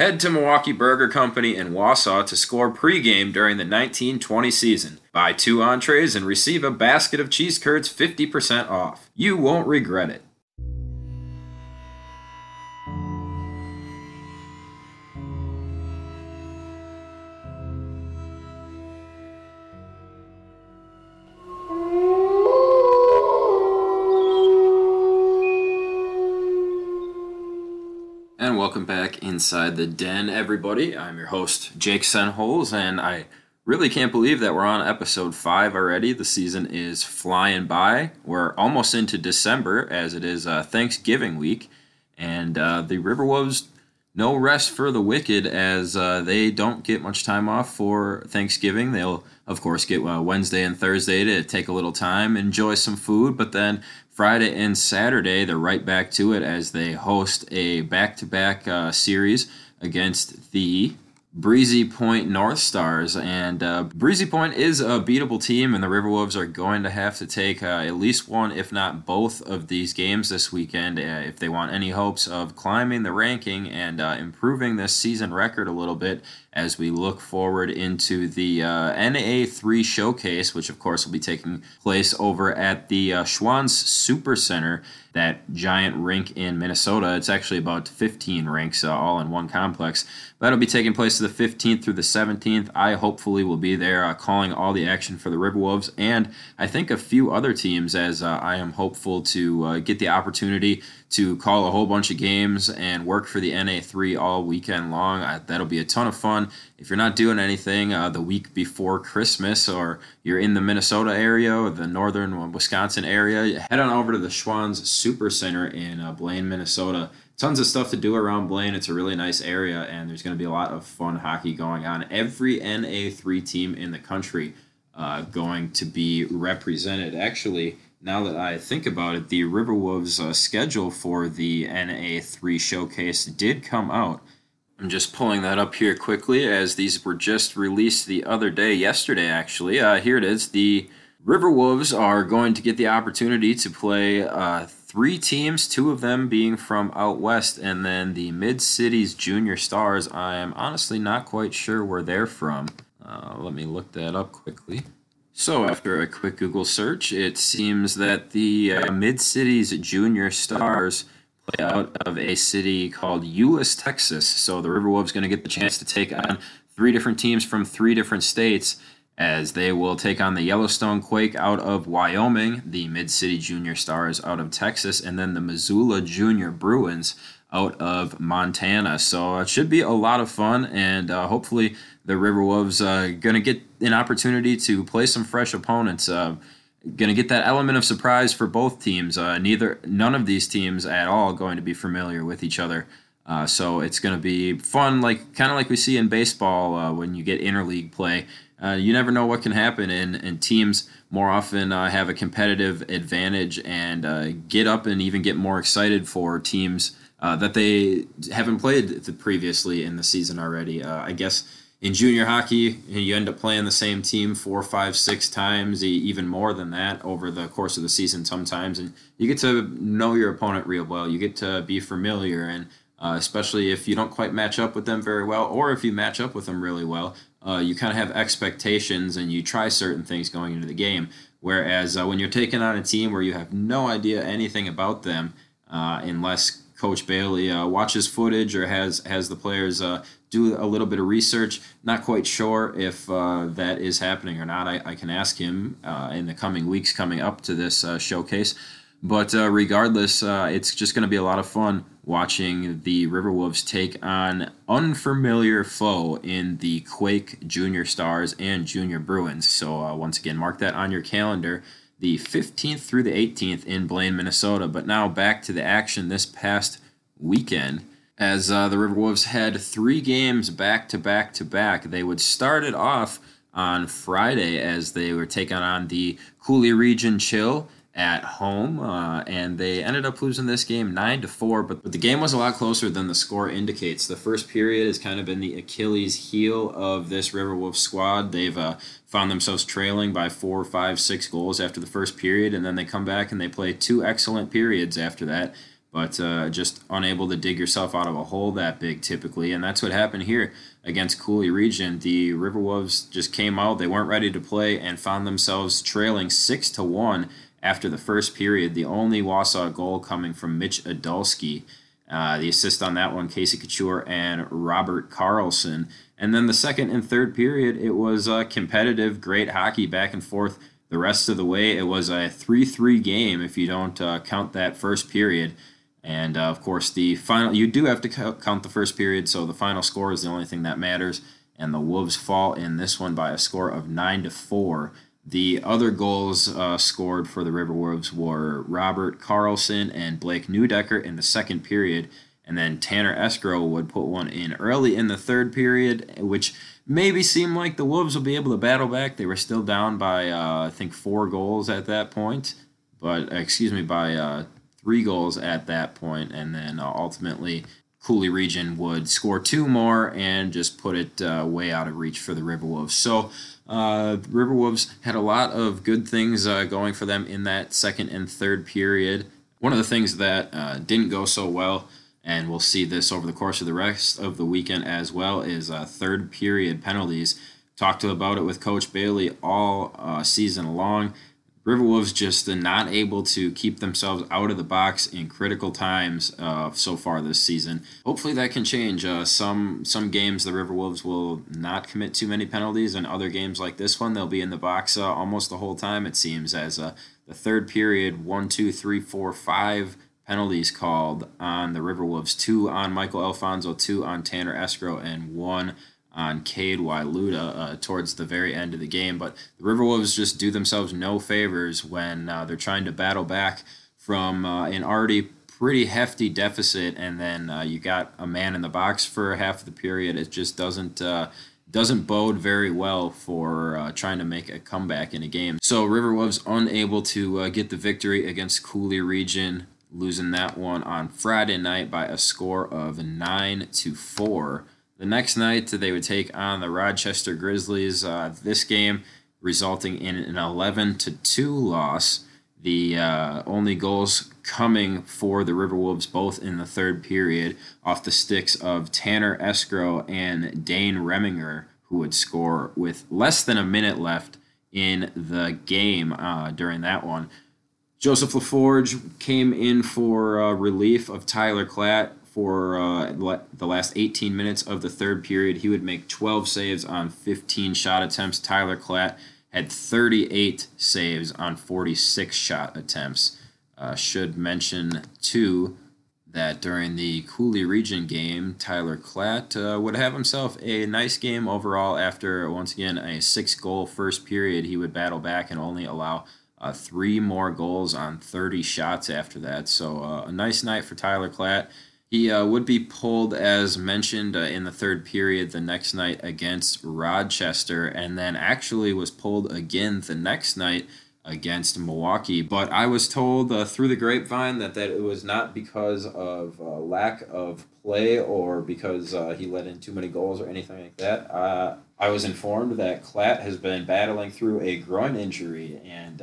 Head to Milwaukee Burger Company in Wausau to score pregame during the 1920 season. Buy two entrees and receive a basket of cheese curds 50% off. You won't regret it. Inside the den, everybody. I'm your host, Jake Senholes, and I really can't believe that we're on episode five already. The season is flying by. We're almost into December, as it is uh, Thanksgiving week, and uh, the Riverwolves no rest for the wicked as uh, they don't get much time off for Thanksgiving. They'll, of course, get uh, Wednesday and Thursday to take a little time, enjoy some food, but then Friday and Saturday, they're right back to it as they host a back to back series against the Breezy Point North Stars. And uh, Breezy Point is a beatable team, and the Riverwolves are going to have to take uh, at least one, if not both, of these games this weekend uh, if they want any hopes of climbing the ranking and uh, improving this season record a little bit as we look forward into the uh, NA3 showcase, which of course will be taking place over at the uh, Super Center, that giant rink in Minnesota. It's actually about 15 rinks uh, all in one complex. That'll be taking place the 15th through the 17th. I hopefully will be there uh, calling all the action for the Riverwolves and I think a few other teams as uh, I am hopeful to uh, get the opportunity to call a whole bunch of games and work for the NA3 all weekend long. I, that'll be a ton of fun. If you're not doing anything uh, the week before Christmas or you're in the Minnesota area or the northern Wisconsin area, head on over to the Schwans Super Center in uh, Blaine, Minnesota. Tons of stuff to do around Blaine. It's a really nice area, and there's going to be a lot of fun hockey going on. Every NA3 team in the country uh, going to be represented. Actually, now that I think about it, the Riverwolves uh, schedule for the NA3 showcase did come out. I'm just pulling that up here quickly as these were just released the other day, yesterday actually. Uh, here it is. The Riverwolves are going to get the opportunity to play uh, three teams, two of them being from out west, and then the Mid Cities Junior Stars. I am honestly not quite sure where they're from. Uh, let me look that up quickly. So, after a quick Google search, it seems that the uh, Mid Cities Junior Stars play out of a city called Euless, Texas. So, the Riverwolves going to get the chance to take on three different teams from three different states as they will take on the Yellowstone Quake out of Wyoming, the Mid City Junior Stars out of Texas, and then the Missoula Junior Bruins out of Montana. So it should be a lot of fun, and uh, hopefully the Riverwolves are uh, going to get an opportunity to play some fresh opponents. Uh, going to get that element of surprise for both teams. Uh, neither, none of these teams at all going to be familiar with each other. Uh, so it's going to be fun, like kind of like we see in baseball uh, when you get interleague play. Uh, you never know what can happen, and, and teams more often uh, have a competitive advantage and uh, get up and even get more excited for teams uh, that they haven't played previously in the season already. I guess in junior hockey, you end up playing the same team four, five, six times, even more than that over the course of the season sometimes, and you get to know your opponent real well. You get to be familiar, and uh, especially if you don't quite match up with them very well, or if you match up with them really well, uh, you kind of have expectations and you try certain things going into the game. Whereas uh, when you're taking on a team where you have no idea anything about them, uh, unless Coach Bailey uh, watches footage or has has the players uh, do a little bit of research. Not quite sure if uh, that is happening or not. I, I can ask him uh, in the coming weeks coming up to this uh, showcase. But uh, regardless, it's just going to be a lot of fun watching the Riverwolves take on unfamiliar foe in the Quake Junior Stars and Junior Bruins. So once again, mark that on your calendar the 15th through the 18th in Blaine, Minnesota. But now back to the action this past weekend as uh, the Riverwolves had three games back to back to back. They would start it off on Friday as they were taking on the Coulee Region Chill at home, uh, and they ended up losing this game nine to four. But, but the game was a lot closer than the score indicates. The first period has kind of been the Achilles heel of this River Riverwolf squad. They've uh, found themselves trailing by four, five, six goals after the first period, and then they come back and they play two excellent periods after that. but uh, just unable to dig yourself out of a hole that big typically. And that's what happened here against Coulee Region. The River Wolves just came out, they weren't ready to play, and found themselves trailing 6 to 1 after the first period. The only Wausau goal coming from Mitch Adolski. Uh, the assist on that one, Casey Couture and Robert Carlson. And then the second and third period, it was uh, competitive, great hockey back and forth the rest of the way. It was a 3 3 game if you don't uh, count that first period. And uh, of course, the final, you do have to count the first period, so the final score is the only thing that matters. And the Wolves fall in this one by a score of 9 to 4. The other goals uh, scored for the River Wolves were Robert Carlson and Blake Newdecker in the second period. And then Tanner Escrow would put one in early in the third period, which maybe seemed like the Wolves will be able to battle back. They were still down by, uh, I think, four goals at that point. But, excuse me, by uh, three goals at that point, and then uh, ultimately Coulee Region would score two more and just put it uh, way out of reach for the River Wolves. So uh, River Wolves had a lot of good things uh, going for them in that second and third period. One of the things that uh, didn't go so well, and we'll see this over the course of the rest of the weekend as well, is uh, third period penalties. Talked about it with Coach Bailey all season long River Wolves just not able to keep themselves out of the box in critical times uh, so far this season. Hopefully that can change. Uh, some some games the River Wolves will not commit too many penalties, and other games like this one they'll be in the box uh, almost the whole time. It seems as uh, the third period, one, two, three, four, five penalties called on the River Wolves. Two on Michael Alfonso, two on Tanner Escrow, and one on Cade Wailuda uh, towards the very end of the game. But the River Wolves just do themselves no favors when uh, they're trying to battle back from uh, an already pretty hefty deficit, and then uh, you got a man in the box for half of the period. It just doesn't uh, doesn't bode very well for uh, trying to make a comeback in a game. So River Wolves unable to get the victory against Coulee Region, losing that one on Friday night by a score of nine to four. The next night, they would take on the Rochester Grizzlies. Uh, this game resulting in an 11 to 2 loss. The uh, only goals coming for the River Wolves, both in the third period, off the sticks of Tanner Escrow and Dane Reminger, who would score with less than a minute left in the game uh, during that one. Joseph LaForge came in for uh, relief of Tyler Klatt for uh, the last 18 minutes of the third period. He would make 12 saves on 15 shot attempts. Tyler Klatt had 38 saves on 46 shot attempts. Uh, should mention, too, that during the Coulee Region game, Tyler Klatt uh, would have himself a nice game overall after, once again, a six goal first period. He would battle back and only allow uh, three more goals on 30 shots after that. So, uh, a nice night for Tyler Klatt. He uh, would be pulled, as mentioned, uh, in the third period the next night against Rochester, and then actually was pulled again the next night against Milwaukee. But I was told uh, through the grapevine that, that it was not because of uh, lack of play or because uh, he let in too many goals or anything like that. Uh, I was informed that Klatt has been battling through a groin injury, and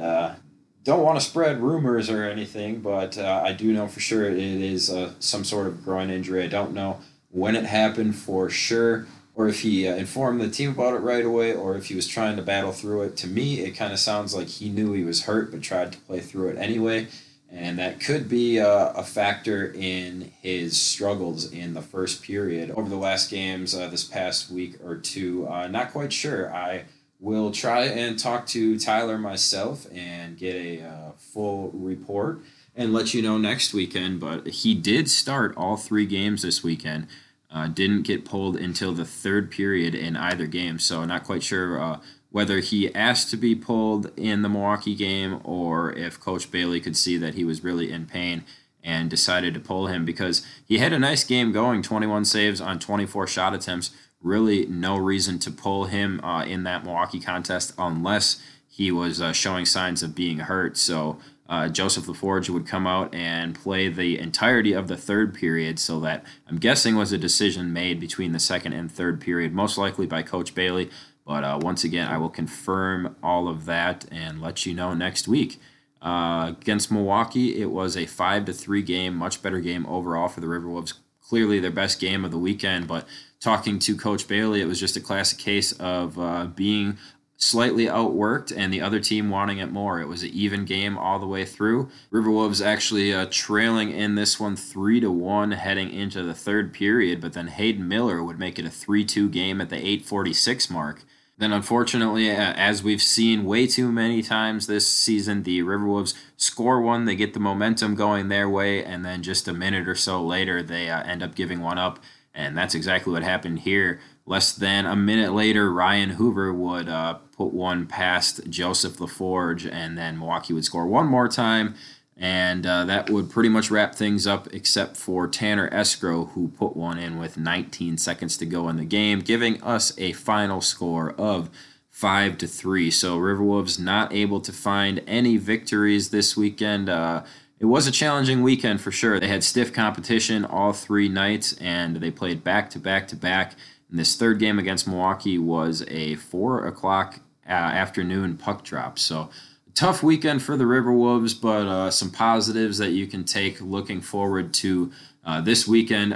don't want to spread rumors or anything, but uh, I do know for sure it is uh, some sort of groin injury. I don't know when it happened for sure, or if he uh, informed the team about it right away, or if he was trying to battle through it. To me, it kind of sounds like he knew he was hurt but tried to play through it anyway. And that could be uh, a factor in his struggles in the first period. Over the last games, uh, this past week or two, uh, not quite sure. I We'll try and talk to Tyler myself and get a uh, full report and let you know next weekend. But he did start all three games this weekend. Uh, didn't get pulled until the third period in either game, so not quite sure uh, whether he asked to be pulled in the Milwaukee game or if Coach Bailey could see that he was really in pain and decided to pull him because he had a nice game going 21 saves on 24 shot attempts really no reason to pull him uh, in that Milwaukee contest unless he was uh, showing signs of being hurt. So uh, Joseph LaForge would come out and play the entirety of the third period. So that I'm guessing was a decision made between the second and third period, most likely by Coach Bailey. But uh, once again, I will confirm all of that and let you know next week. Uh, against Milwaukee, it was a five to three game, much better game overall for the Riverwolves. Clearly, their best game of the weekend. But talking to Coach Bailey, it was just a classic case of uh, being slightly outworked and the other team wanting it more. It was an even game all the way through. Riverwolves actually uh, trailing in this one three to one heading into the third period, but then Hayden Miller would make it a three-two game at the 8:46 mark. Then, unfortunately, as we've seen way too many times this season, the Riverwolves score one, they get the momentum going their way, and then just a minute or so later, they uh, end up giving one up. And that's exactly what happened here. Less than a minute later, Ryan Hoover would uh, put one past Joseph LaForge, and then Milwaukee would score one more time. And uh, that would pretty much wrap things up, except for Tanner Escrow, who put one in with 19 seconds to go in the game, giving us a final score of five to three. So Riverwolves not able to find any victories this weekend. Uh, it was a challenging weekend for sure. They had stiff competition all three nights, and they played back to back to back. And this third game against Milwaukee was a four o'clock uh, afternoon puck drop. So tough weekend for the River Wolves, but uh, some positives that you can take looking forward to uh, this weekend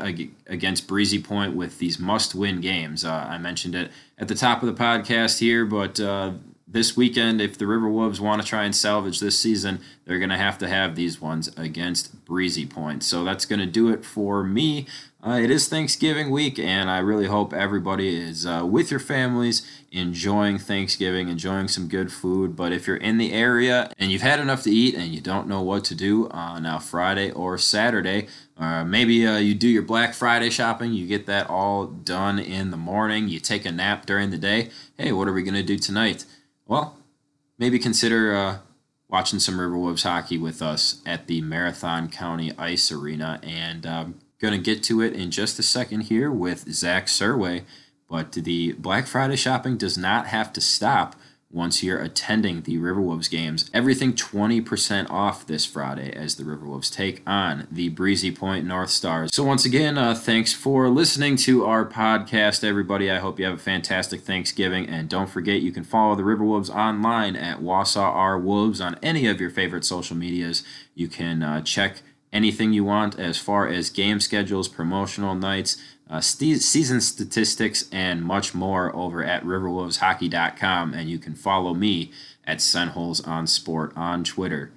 against Breezy Point with these must-win games. Uh, I mentioned it at the top of the podcast here, but uh, this weekend, if the River Wolves want to try and salvage this season, they're going to have to have these ones against Breezy Point. So that's going to do it for me. Uh, it is Thanksgiving week, and I really hope everybody is uh, with your families, enjoying Thanksgiving, enjoying some good food. But if you're in the area and you've had enough to eat and you don't know what to do on uh, Friday or Saturday, or maybe uh, you do your Black Friday shopping, you get that all done in the morning, you take a nap during the day. Hey, what are we going to do tonight? Well, maybe consider uh, watching some Riverwolves hockey with us at the Marathon County Ice Arena and um, Going to get to it in just a second here with Zach Surway, but the Black Friday shopping does not have to stop once you're attending the Riverwolves games. Everything 20% off this Friday as the Riverwolves take on the Breezy Point North Stars. So, once again, uh, thanks for listening to our podcast, everybody. I hope you have a fantastic Thanksgiving. And don't forget, you can follow the Riverwolves online at Wausau R Wolves on any of your favorite social medias. You can uh, check anything you want as far as game schedules, promotional nights, uh, st- season statistics, and much more over at riverwolveshockey.com. And you can follow me at Senholes on Sport on Twitter.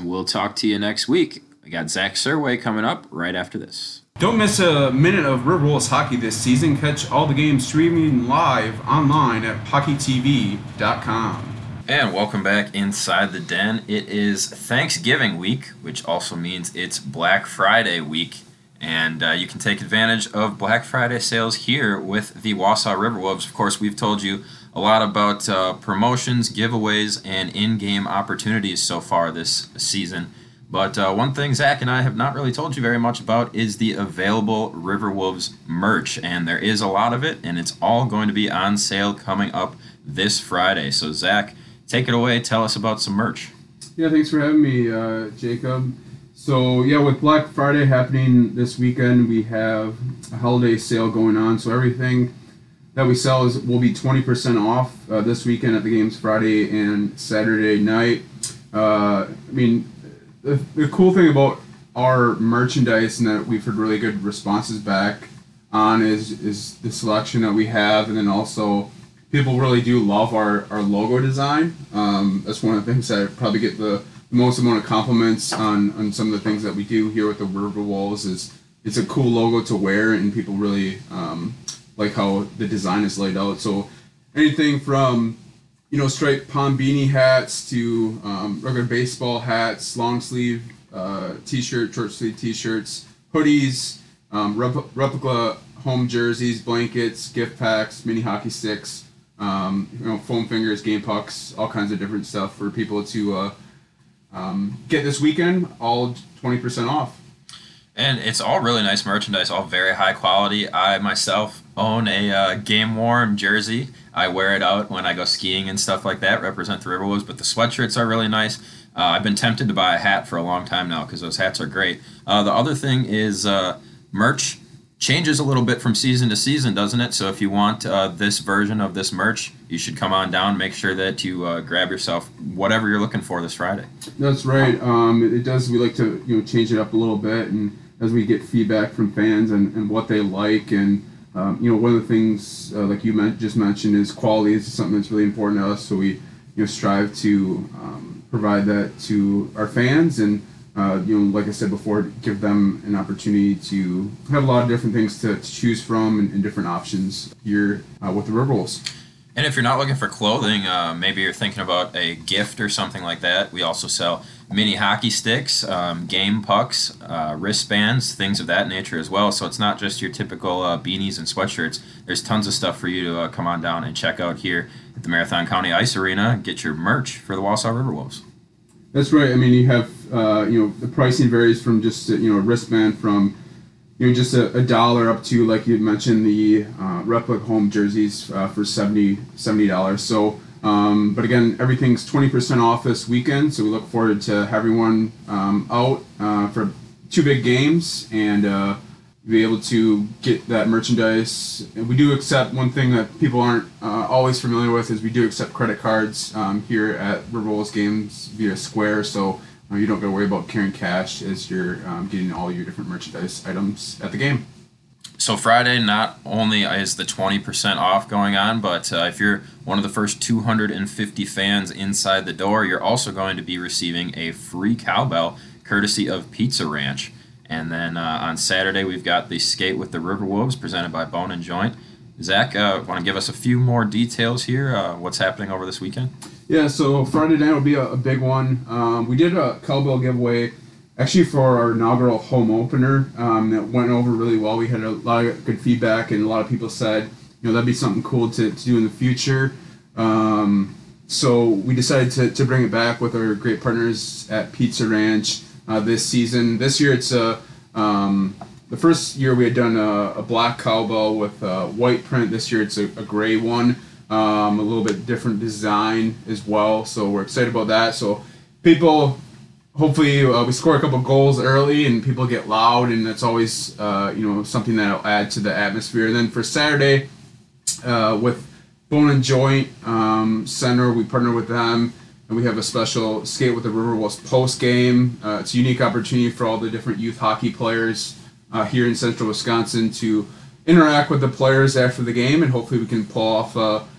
We'll talk to you next week. We got Zach Surway coming up right after this. Don't miss a minute of Riverwolves hockey this season. Catch all the games streaming live online at hockeytv.com. And welcome back inside the den. It is Thanksgiving week, which also means it's Black Friday week. And uh, you can take advantage of Black Friday sales here with the Wausau Riverwolves. Of course, we've told you a lot about uh, promotions, giveaways, and in game opportunities so far this season. But uh, one thing Zach and I have not really told you very much about is the available River Wolves merch. And there is a lot of it, and it's all going to be on sale coming up this Friday. So, Zach, take it away. Tell us about some merch. Yeah, thanks for having me, uh, Jacob. So yeah, with Black Friday happening this weekend, we have a holiday sale going on. So everything that we sell is will be twenty percent off uh, this weekend at the games Friday and Saturday night. Uh, I mean, the, the cool thing about our merchandise and that we've heard really good responses back on is is the selection that we have, and then also people really do love our, our logo design. Um, that's one of the things that I probably get the most amount of compliments on, on some of the things that we do here with the River Wolves is it's a cool logo to wear and people really um, like how the design is laid out. So anything from you know striped palm beanie hats to um, regular baseball hats, long sleeve uh, t-shirt, short sleeve t-shirts, hoodies, um, replica home jerseys, blankets, gift packs, mini hockey sticks um, you know, foam fingers, game pucks, all kinds of different stuff for people to uh, um, get this weekend, all 20% off. And it's all really nice merchandise, all very high quality. I myself own a uh, game worn jersey. I wear it out when I go skiing and stuff like that, represent the Riverwolves, but the sweatshirts are really nice. Uh, I've been tempted to buy a hat for a long time now because those hats are great. Uh, the other thing is uh, merch changes a little bit from season to season, doesn't it? So if you want uh, this version of this merch, you should come on down. Make sure that you uh, grab yourself whatever you're looking for this Friday. That's right. Um, it does. We like to you know change it up a little bit, and as we get feedback from fans and, and what they like, and um, you know one of the things uh, like you just mentioned is quality is something that's really important to us. So we you know strive to um, provide that to our fans and uh, you know, like I said before, give them an opportunity to have a lot of different things to, to choose from and, and, different options here uh, with the River Wolves. And if you're not looking for clothing, uh, maybe you're thinking about a gift or something like that. We also sell mini hockey sticks, um, game pucks, uh, wristbands, things of that nature as well. So it's not just your typical uh, beanies and sweatshirts. There's tons of stuff for you to uh, come on down and check out here at the Marathon County Ice Arena. Get your merch for the Wausau Riverwolves. That's right. I mean, you have uh, you know the pricing varies from just you know a wristband from you know just a, a dollar up to like you mentioned the uh, replica home jerseys uh, for 70 dollars. So, um, but again, everything's twenty percent off this weekend. So we look forward to everyone um, out uh, for two big games and uh, be able to get that merchandise. And We do accept one thing that people aren't uh, always familiar with is we do accept credit cards um, here at Riverwolves games via Square, so uh, you don't got to worry about carrying cash as you're um, getting all your different merchandise items at the game. So Friday, not only is the 20% off going on, but uh, if you're one of the first 250 fans inside the door, you're also going to be receiving a free cowbell courtesy of Pizza Ranch. And then uh, on Saturday, we've got the Skate with the River Wolves presented by Bone and Joint. Zach, uh, want to give us a few more details here? Uh, what's happening over this weekend? Yeah, so Friday night will be a, a big one. Um, we did a cowbell giveaway actually for our inaugural home opener um, that went over really well. We had a lot of good feedback, and a lot of people said, you know, that'd be something cool to, to do in the future. Um, so we decided to, to bring it back with our great partners at Pizza Ranch uh, this season. This year it's a um, the first year we had done a, a black cowbell with a white print. This year it's a, a gray one, um, a little bit different design as well. So we're excited about that. So people, hopefully uh, we score a couple goals early and people get loud, and that's always uh, you know something that'll add to the atmosphere. And then for Saturday, uh, with Bone and Joint um, Center, we partner with them and we have a special skate with the Riverwolves post game. Uh, it's a unique opportunity for all the different youth hockey players uh, here in Central Wisconsin to interact with the players after the game, and hopefully we can pull off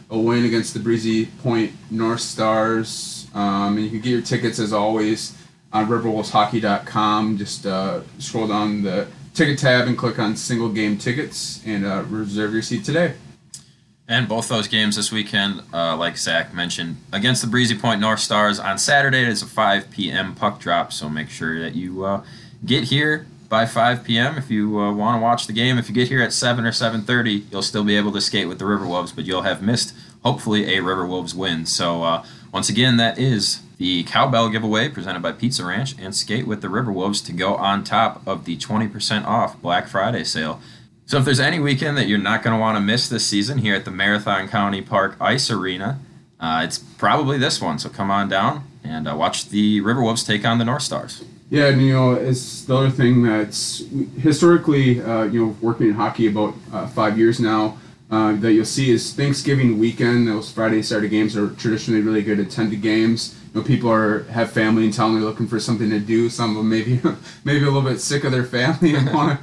a, win against the Breezy Point North Stars. Um, and you can get your tickets as always on riverwolveshockey.com. Just uh, scroll down the ticket tab and click on single game tickets and uh, reserve your seat today. And both those games this weekend, uh, like Zach mentioned, against the Breezy Point North Stars on Saturday. It's a 5 p.m. puck drop, so make sure that you uh, get here by 5 p.m. if you uh, want to watch the game. If you get here at 7 or 7:30, you'll still be able to skate with the Riverwolves, but you'll have missed hopefully a Riverwolves win. So uh, once again, that is the cowbell giveaway presented by Pizza Ranch and skate with the Riverwolves to go on top of the 20% off Black Friday sale. So if there's any weekend that you're not going to want to miss this season here at the Marathon County Park Ice Arena, uh, it's probably this one. So come on down and uh, watch the Riverwolves take on the North Stars. Yeah, and you know, it's the other thing that's historically, uh, you know, working in hockey about uh, five years now, uh, that you'll see is Thanksgiving weekend. Those Friday, Saturday games are traditionally really good attended games You know, people are have family in town. They're looking for something to do. Some of them maybe maybe a little bit sick of their family and want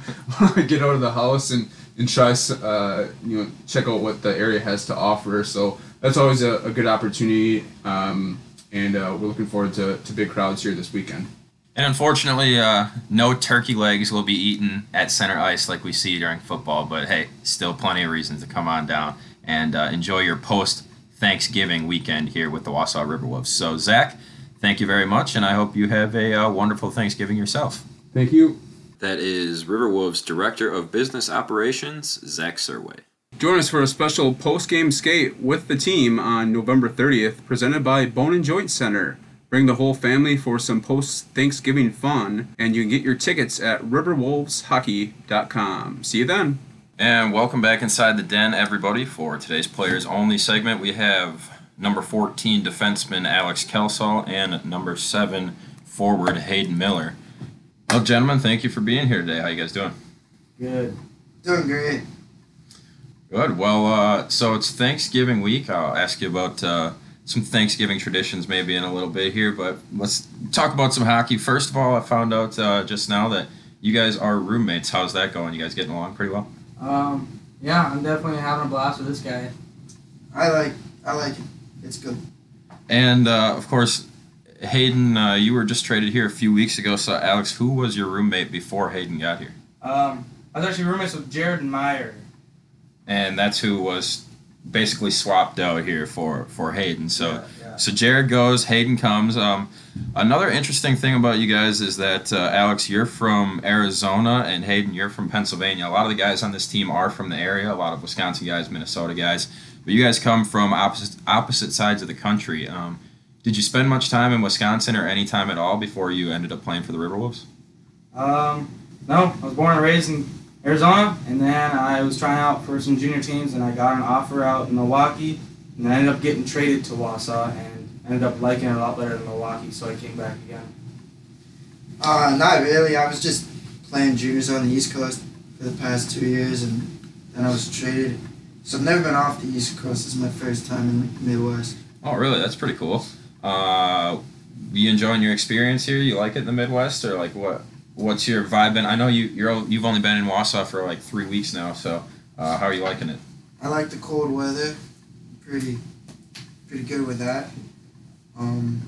to get out of the house and and try uh, you know check out what the area has to offer. So that's always a, a good opportunity. Um, and uh, we're looking forward to, to big crowds here this weekend. And unfortunately, uh, no turkey legs will be eaten at center ice like we see during football. But hey, still plenty of reasons to come on down and uh, enjoy your post Thanksgiving weekend here with the Wausau Riverwolves. So, Zach, thank you very much, and I hope you have a uh, wonderful Thanksgiving yourself. Thank you. That is River Wolves Director of Business Operations, Zach Serway. Join us for a special post-game skate with the team on November 30th, presented by Bone and Joint Center. Bring the whole family for some post-Thanksgiving fun, and you can get your tickets at riverwolveshockey.com. See you then. And welcome back inside the den, everybody, for today's Players Only segment. We have number 14 defenseman Alex Kelsall and number 7 forward Hayden Miller. Well, gentlemen, thank you for being here today. How you guys doing? Good. Doing great. Good. Well, uh, so it's Thanksgiving week. I'll ask you about uh, some Thanksgiving traditions maybe in a little bit here, but let's talk about some hockey. First of all, I found out uh, just now that you guys are roommates. How's that going? You guys getting along pretty well? Um, yeah, I'm definitely having a blast with this guy. I like I like it. It's good. And uh, of course, Hayden, uh, you were just traded here a few weeks ago. So, Alex, who was your roommate before Hayden got here? Um, I was actually roommates with Jared and Meyer. And that's who was basically swapped out here for for Hayden. So. yeah, yeah. So Jared goes, Hayden comes. Um, another interesting thing about you guys is that uh, Alex, you're from Arizona, and Hayden, you're from Pennsylvania. A lot of the guys on this team are from the area. A lot of Wisconsin guys, Minnesota guys, but you guys come from opposite opposite sides of the country. Um, did you spend much time in Wisconsin or any time at all before you ended up playing for the Riverwolves? Um, no, I was born and raised in Arizona, and then I was trying out for some junior teams, and I got an offer out in Milwaukee, and I ended up getting traded to Wausau, and ended up liking it a lot better than Milwaukee, so I came back again. Uh, not really. I was just playing juniors on the East Coast for the past two years, and then I was traded. So I've never been off the East Coast. This is my first time in the Midwest. Oh, really? That's pretty cool. Uh, you enjoying your experience here? You like it in the Midwest, or like what? What's your vibe been? I know you you're you've only been in Wausau for like three weeks now, so uh, how are you liking it? I like the cold weather. Pretty, pretty good with that. Um,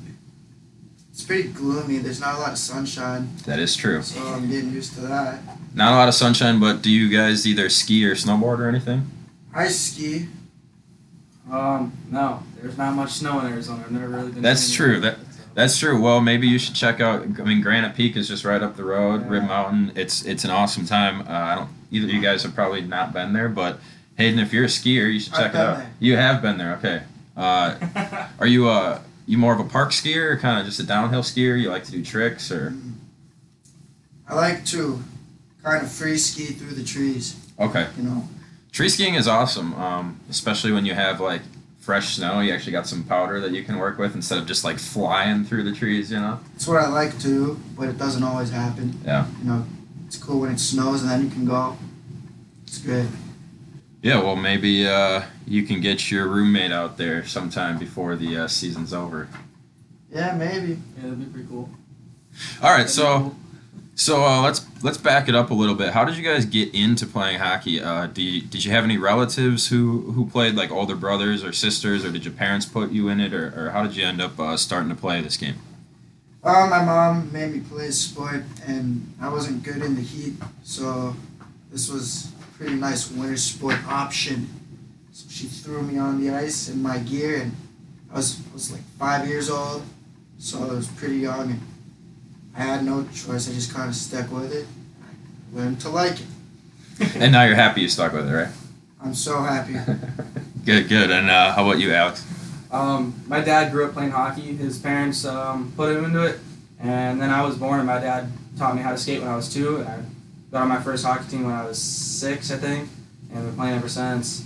it's pretty gloomy. There's not a lot of sunshine, That is true. so I'm getting used to that. Not a lot of sunshine, but do you guys either ski or snowboard or anything? I ski. Um, no, there's not much snow in Arizona. I've never really been. That's true. so. That's true. Well, maybe you should check out. I mean, Granite Peak is just right up the road. Yeah. Rib Mountain. It's it's an awesome time. Uh, I don't. Either of you guys have probably not been there, but Hayden, if you're a skier, you should I've check it out. there. You have been there. Okay. Uh, are you uh you more of a park skier, or kind of just a downhill skier? You like to do tricks, or I like to kind of free ski through the trees. okay. You know. Tree skiing is awesome, um, especially when you have like fresh snow. You actually got some powder that you can work with instead of just like flying through the trees. You know. It's what I like to but it doesn't always happen. Yeah. You know, it's cool when it snows and then you can go. It's good. Yeah, well, maybe uh, you can get your roommate out there sometime before the uh, season's over. Yeah, maybe. Yeah, that'd be pretty cool. All right, That'd so cool. so uh, let's let's back it up a little bit. How did you guys get into playing hockey? Uh, do you, did you have any relatives who who played, like older brothers or sisters, or did your parents put you in it, or, or how did you end up uh, starting to play this game? Uh, my mom made me play sport, and I wasn't good in the heat, so this was a pretty nice winter sport option. So she threw me on the ice in my gear, and I was, I was like five years old, so I was pretty young, and I had no choice. I just kind of stuck with it. I learned to like it. And now you're happy you stuck with it, right? I'm so happy. good, good. And uh, how about you, Alex? Um, my dad grew up playing hockey. His parents um, put him into it, and then I was born, and my dad taught me how to skate when I was two, and I got on my first hockey team when I was six, I think, and been playing ever since.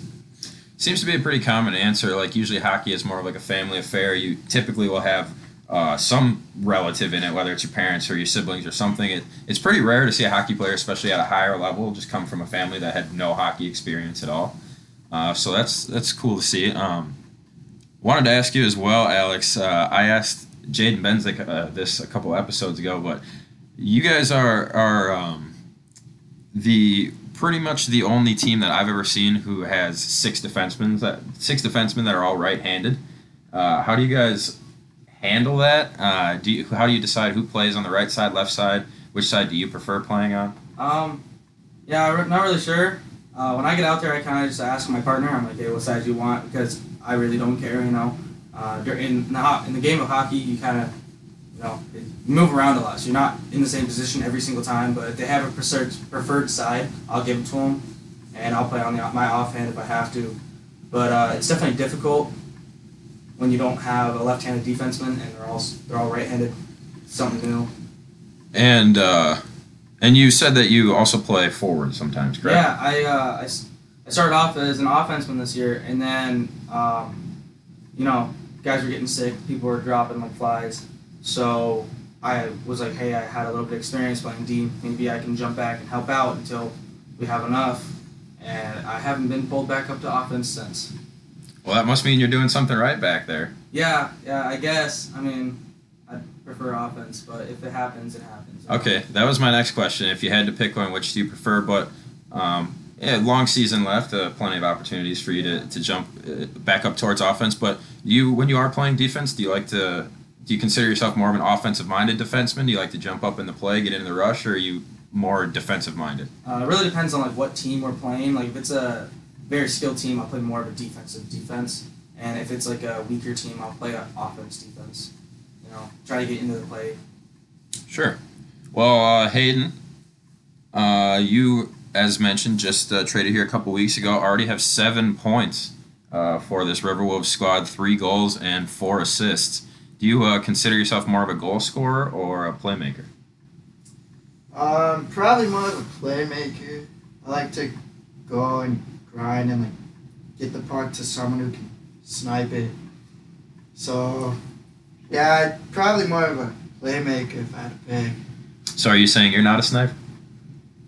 Seems to be a pretty common answer. Like usually, hockey is more of like a family affair. You typically will have uh, some relative in it, whether it's your parents or your siblings or something. It, it's pretty rare to see a hockey player, especially at a higher level, just come from a family that had no hockey experience at all. Uh, so that's that's cool to see. Um, wanted to ask you as well, Alex. Uh, I asked Jaden Benzik uh, this a couple episodes ago, but you guys are are um, the pretty much the only team that I've ever seen who has six defensemen that six defensemen that are all right-handed. Uh, how do you guys handle that? Uh, do you, how do you decide who plays on the right side, left side? Which side do you prefer playing on? Um, yeah, I'm not really sure. Uh, when I get out there, I kind of just ask my partner. I'm like, "Hey, what side do you want?" Because I really don't care, you know. Uh, in the in the game of hockey, you kind of, you know, you move around a lot, so you're not in the same position every single time. But if they have a preferred preferred side, I'll give it to them, and I'll play on the my offhand if I have to. But uh, it's definitely difficult when you don't have a left-handed defenseman and they're all they're all right-handed. Something new. And uh, and you said that you also play forward sometimes, correct? Yeah, I, uh, I, I started off as an offenseman this year, and then, um, you know, guys were getting sick, people were dropping like flies. So I was like, hey, I had a little bit of experience playing D. Maybe I can jump back and help out until we have enough. and I haven't been pulled back up to offense since. Well, that must mean you're doing something right back there. Yeah, yeah, I guess. I mean, I prefer offense, but if it happens, it happens. Okay, that was my next question. If you had to pick one, which do you prefer? But um, yeah, long season left, uh, plenty of opportunities for you to, to jump uh, back up towards offense. But you, when you are playing defense, do you like to do you consider yourself more of an offensive minded defenseman? Do you like to jump up in the play, get into the rush, or are you more defensive minded? Uh, it really depends on like what team we're playing. Like if it's a very skilled team, I'll play more of a defensive defense, and if it's like a weaker team, I'll play an offense defense. You know, try to get into the play. Sure. Well, uh, Hayden, uh, you, as mentioned, just uh, traded here a couple weeks ago. Already have seven points uh, for this Riverwolves squad, three goals and four assists. Do you uh, consider yourself more of a goal scorer or a playmaker? Um, probably more of a playmaker. I like to go and grind and like get the puck to someone who can snipe it. So, yeah, I'd probably more of a playmaker if I had to pick. So, are you saying you're not a sniper?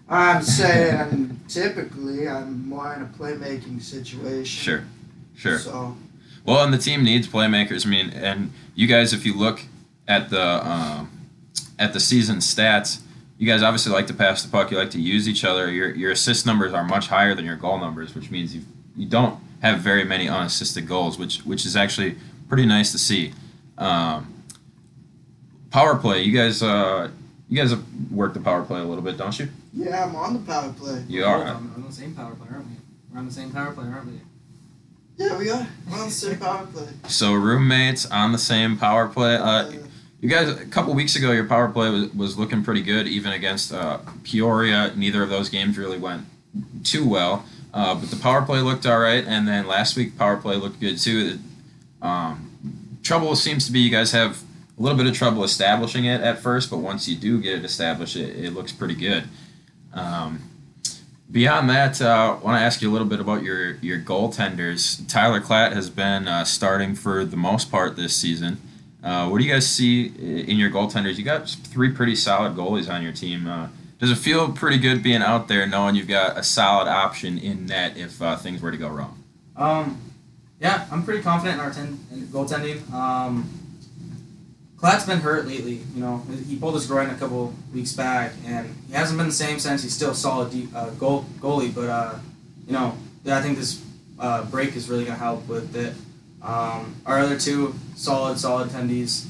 I'm saying typically I'm more in a playmaking situation. Sure, sure. So, Well, and the team needs playmakers. I mean, and you guys, if you look at the um, at the season stats, you guys obviously like to pass the puck. You like to use each other. Your your assist numbers are much higher than your goal numbers, which means you you don't have very many unassisted goals, which which is actually pretty nice to see. Um, power play, you guys. Uh, you guys have worked the power play a little bit, don't you? yeah, I'm on the power play. You Both are. of them are on the same power play, aren't we? We're on the same power play, aren't we? Yeah, we are. We're on the same power play. So roommates on the same power play. Uh, Uh, You guys, a couple weeks ago, your power play was, was looking pretty good, even against uh, Peoria. Neither of those games really went too well, uh, but the power play looked all right. And then last week, power play looked good too. Um, trouble seems to be you guys have a little bit of trouble establishing it at first, but once you do get it established, it, it looks pretty good. Um, beyond that, uh, I want to ask you a little bit about your your goaltenders. Tyler Klatt has been uh, starting for the most part this season. Uh, what do you guys see in your goaltenders? You got three pretty solid goalies on your team. Uh, does it feel pretty good being out there knowing you've got a solid option in net if uh, things were to go wrong? Um, yeah, I'm pretty confident in our ten, in goaltending. Um, Klatt's been hurt lately. You know, he pulled his groin a couple weeks back, and he hasn't been the same since. He's still a solid deep, uh, goal goalie, but uh, you know, I think this uh, break is really gonna help with it. Um, our other two solid, solid tendies.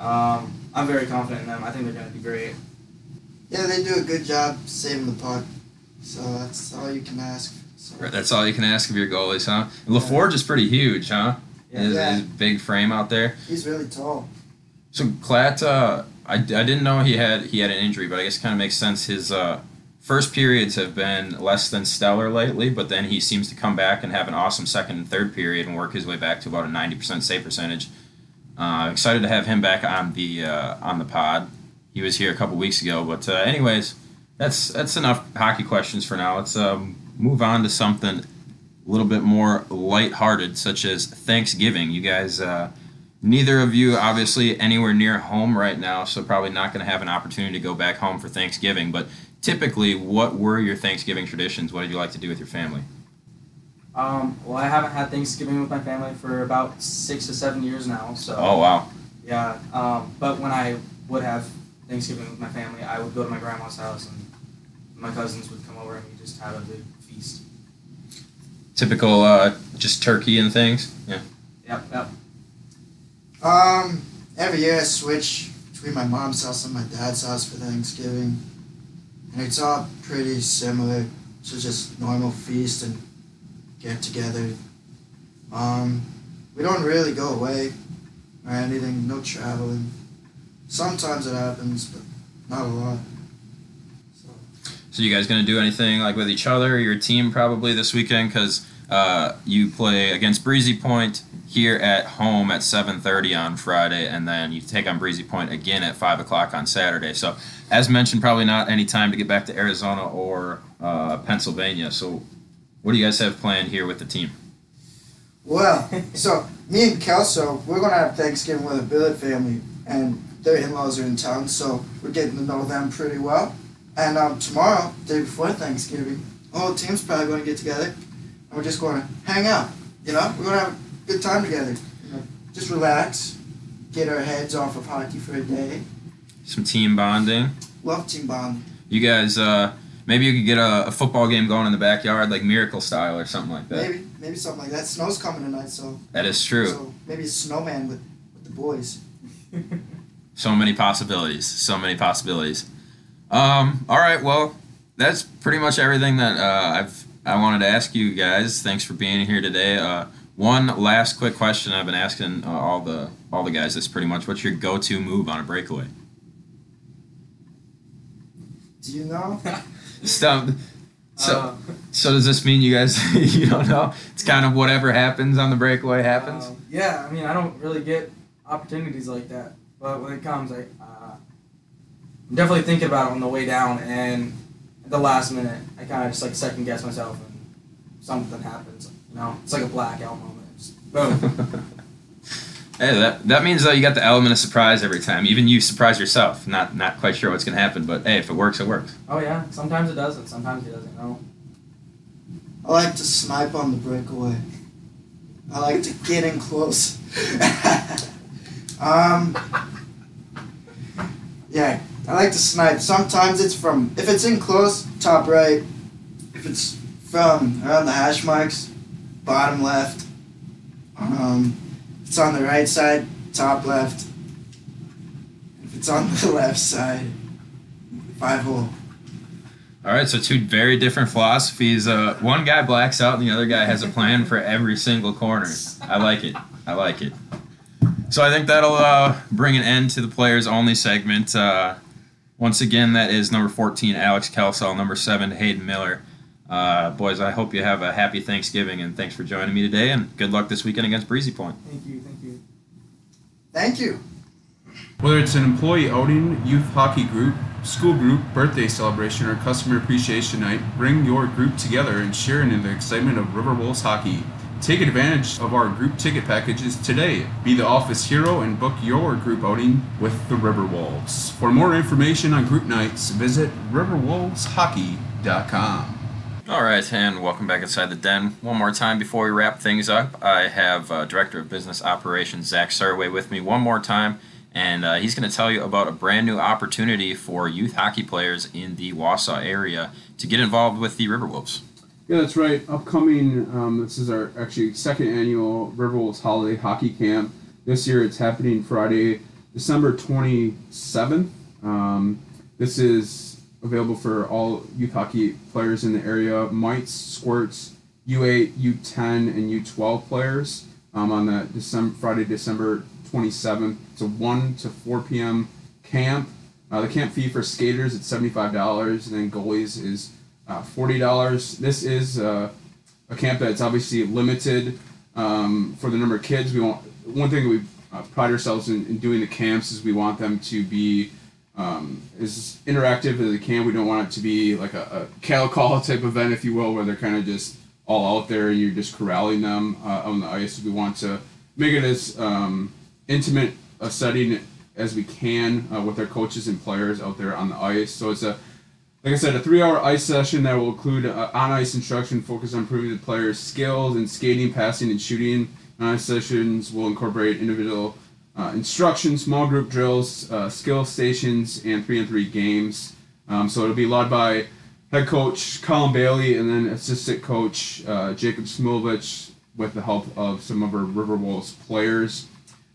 Um, I'm very confident in them. I think they're gonna be great. yeah, they do a good job saving the puck. So that's all you can ask. So, That's all you can ask of your goalies, huh? LaForge is pretty huge, huh? His, Yeah. his big frame out there. he's really tall. So Klatt, uh, I, I didn't know he had he had an injury, but I guess it kind of makes sense. His uh, first periods have been less than stellar lately, but then he seems to come back and have an awesome second and third period and work his way back to about a ninety percent save percentage. Uh, excited to have him back on the uh, on the pod. He was here a couple weeks ago, but uh, anyways, that's that's enough hockey questions for now. Let's um, move on to something a little bit more lighthearted, such as Thanksgiving. You guys. Uh, Neither of you, obviously, anywhere near home right now, so probably not going to have an opportunity to go back home for Thanksgiving. But typically, what were your Thanksgiving traditions? What did you like to do with your family? Um, well, I haven't had Thanksgiving with my family for about six to seven years now. So Oh, wow. Yeah, um, but when I would have Thanksgiving with my family, I would go to my grandma's house and my cousins would come over and we just have a big feast. Typical, uh, just turkey and things? Yeah. Yep, yep. Um, every year I switch between my mom's house and my dad's house for Thanksgiving, and it's all pretty similar to just normal feast and get together. Um, we don't really go away or anything, no traveling. Sometimes it happens, but not a lot. So, So, you guys to do anything like with each other your team probably this weekend? Because uh, you play against Breezy Point here at home at 7.30 on Friday, and then you take on Breezy Point again at 5 o'clock on Saturday. So, as mentioned, probably not any time to get back to Arizona or uh, Pennsylvania. So, what do you guys have planned here with the team? well, so me and Kelso, we're gonna have Thanksgiving with the Billet family, and their in-laws are in town, so we're getting to know them pretty well. And um, tomorrow, day before Thanksgiving, the whole team's probably going to get together, we're just going to hang out. You know, we're going to have a good time together. You know, just relax, get our heads off of hockey for a day. Some team bonding. Love team bond. You guys, uh, maybe you could get a, a football game going in the backyard, like Miracle style or something like that. Maybe, maybe something like that. Snow's coming tonight, so That is true. So maybe a snowman with, with the boys. So many possibilities. So many possibilities. Um, all right. Well, that's pretty much everything that uh, I've I wanted to ask you guys. Thanks for being here today. Uh, one last quick question I've been asking uh, all the all the guys. That's pretty much what's your go-to move on a breakaway? Do you know? So, so, Uh, so does this mean you guys you don't know? It's kind of whatever happens on the breakaway happens. um, yeah, I mean, I don't really get opportunities like that, but when it comes, I uh, I'm definitely thinking about it on the way down, and at the last minute, I kind of just like second guess myself, and something happens. You know, it's like a blackout moment. Just boom. Hey, that that means that you got the element of surprise every time. Even you surprise yourself. Not not quite sure what's gonna happen, but hey, if it works, it works. oh yeah, sometimes it doesn't, sometimes it doesn't. You know. I like to snipe on the breakaway. I like to get in close. um, yeah, I like to snipe. Sometimes it's from, if it's in close, top right. If it's from around the hash marks, bottom left. Um, if it's on the right side, top left. If it's on the left side, five hole. All right, so two very different philosophies. Uh, one guy blacks out, and the other guy has a plan for every single corner. I like it. I like it. So I think that'll uh, bring an end to the players only segment. Uh, once again, that is number 14, Alex Kelsall, number 7, Hayden Miller. Uh, boys, I hope you have a happy Thanksgiving, and thanks for joining me today, and good luck this weekend against Breezy Point. Thank you, thank you. Thank you. Whether it's an employee outing, youth hockey group, school group, birthday celebration, or customer appreciation night, bring your group together and share in the excitement of River Wolves hockey. Take advantage of our group ticket packages today. Be the office hero and book your group outing with the River Wolves. For more information on group nights, visit riverwolveshockey.com. All right, and welcome back inside the den. One more time before we wrap things up, I have uh, Director of Business Operations Zach Surway with me one more time, and uh, he's going to tell you about a brand new opportunity for youth hockey players in the Wausau area to get involved with the Riverwolves. Yeah, that's right. Upcoming, um, this is our actually second annual Riverwolves Holiday Hockey Camp. This year it's happening Friday, December 27th. Um, this is available for all youth hockey players in the area. Mites, Squirts, U8, U10, and U12 players um, on that December Friday, December 27th. It's a 1 to 4 p.m. camp. Uh, the camp fee for skaters is $75, and then goalies is uh, forty dollars. This is uh, a camp that's obviously limited um, for the number of kids. We want one thing we uh, pride ourselves in, in doing the camps is we want them to be um, as interactive as they can. We don't want it to be like a, a cattle call type event, if you will, where they're kind of just all out there and you're just corralling them uh, on the ice. We want to make it as um, intimate a setting as we can uh, with our coaches and players out there on the ice. So it's a like I said, a three-hour ice session that will include uh, on-ice instruction focused on improving the player's skills in skating, passing, and shooting. On-ice sessions will incorporate individual uh, instruction, small group drills, uh, skill stations, and three-on-three games. Um, so it'll be led by head coach Colin Bailey and then assistant coach uh, Jacob Smilovich with the help of some of our River Wolves players.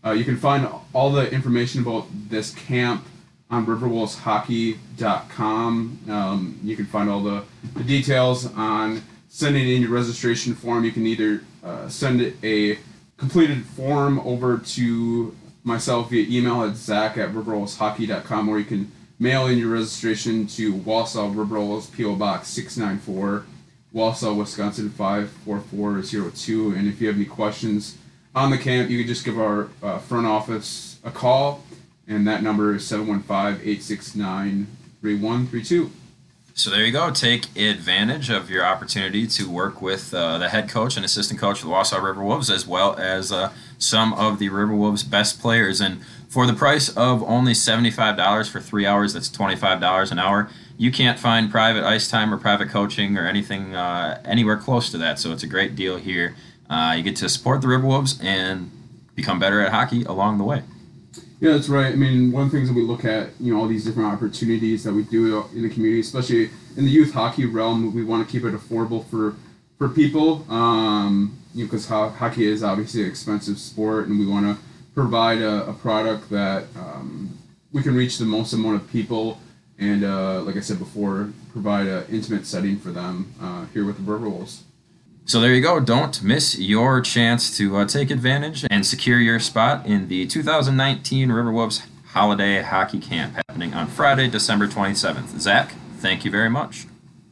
Uh, you can find all the information about this camp on riverwolveshockey.com. Um, you can find all the, the details on sending in your registration form. You can either uh, send a completed form over to myself via email at zach at riverwolveshockey.com or you can mail in your registration to Wausau Riverwolves P.O. Box 694, Wausau, Wisconsin 54402. And if you have any questions on the camp, you can just give our uh, front office a call and that number is 715-869-3132. So there you go. Take advantage of your opportunity to work with uh, the head coach and assistant coach of the Wausau River Wolves, as well as uh, some of the River Wolves' best players. And for the price of only $75 for three hours, that's $25 an hour, you can't find private ice time or private coaching or anything uh, anywhere close to that. So it's a great deal here. Uh, you get to support the River Wolves and become better at hockey along the way. Yeah, that's right. I mean, one of the things that we look at, you know, all these different opportunities that we do in the community, especially in the youth hockey realm, we want to keep it affordable for for people. Um, you know, because ho- hockey is obviously an expensive sport, and we want to provide a, a product that um, we can reach the most amount of people, and uh, like I said before, provide an intimate setting for them uh, here with the Riverwolves. So there you go. Don't miss your chance to uh, take advantage and secure your spot in the 2019 Riverwolves Holiday Hockey Camp happening on Friday, December 27th. Zach, thank you very much.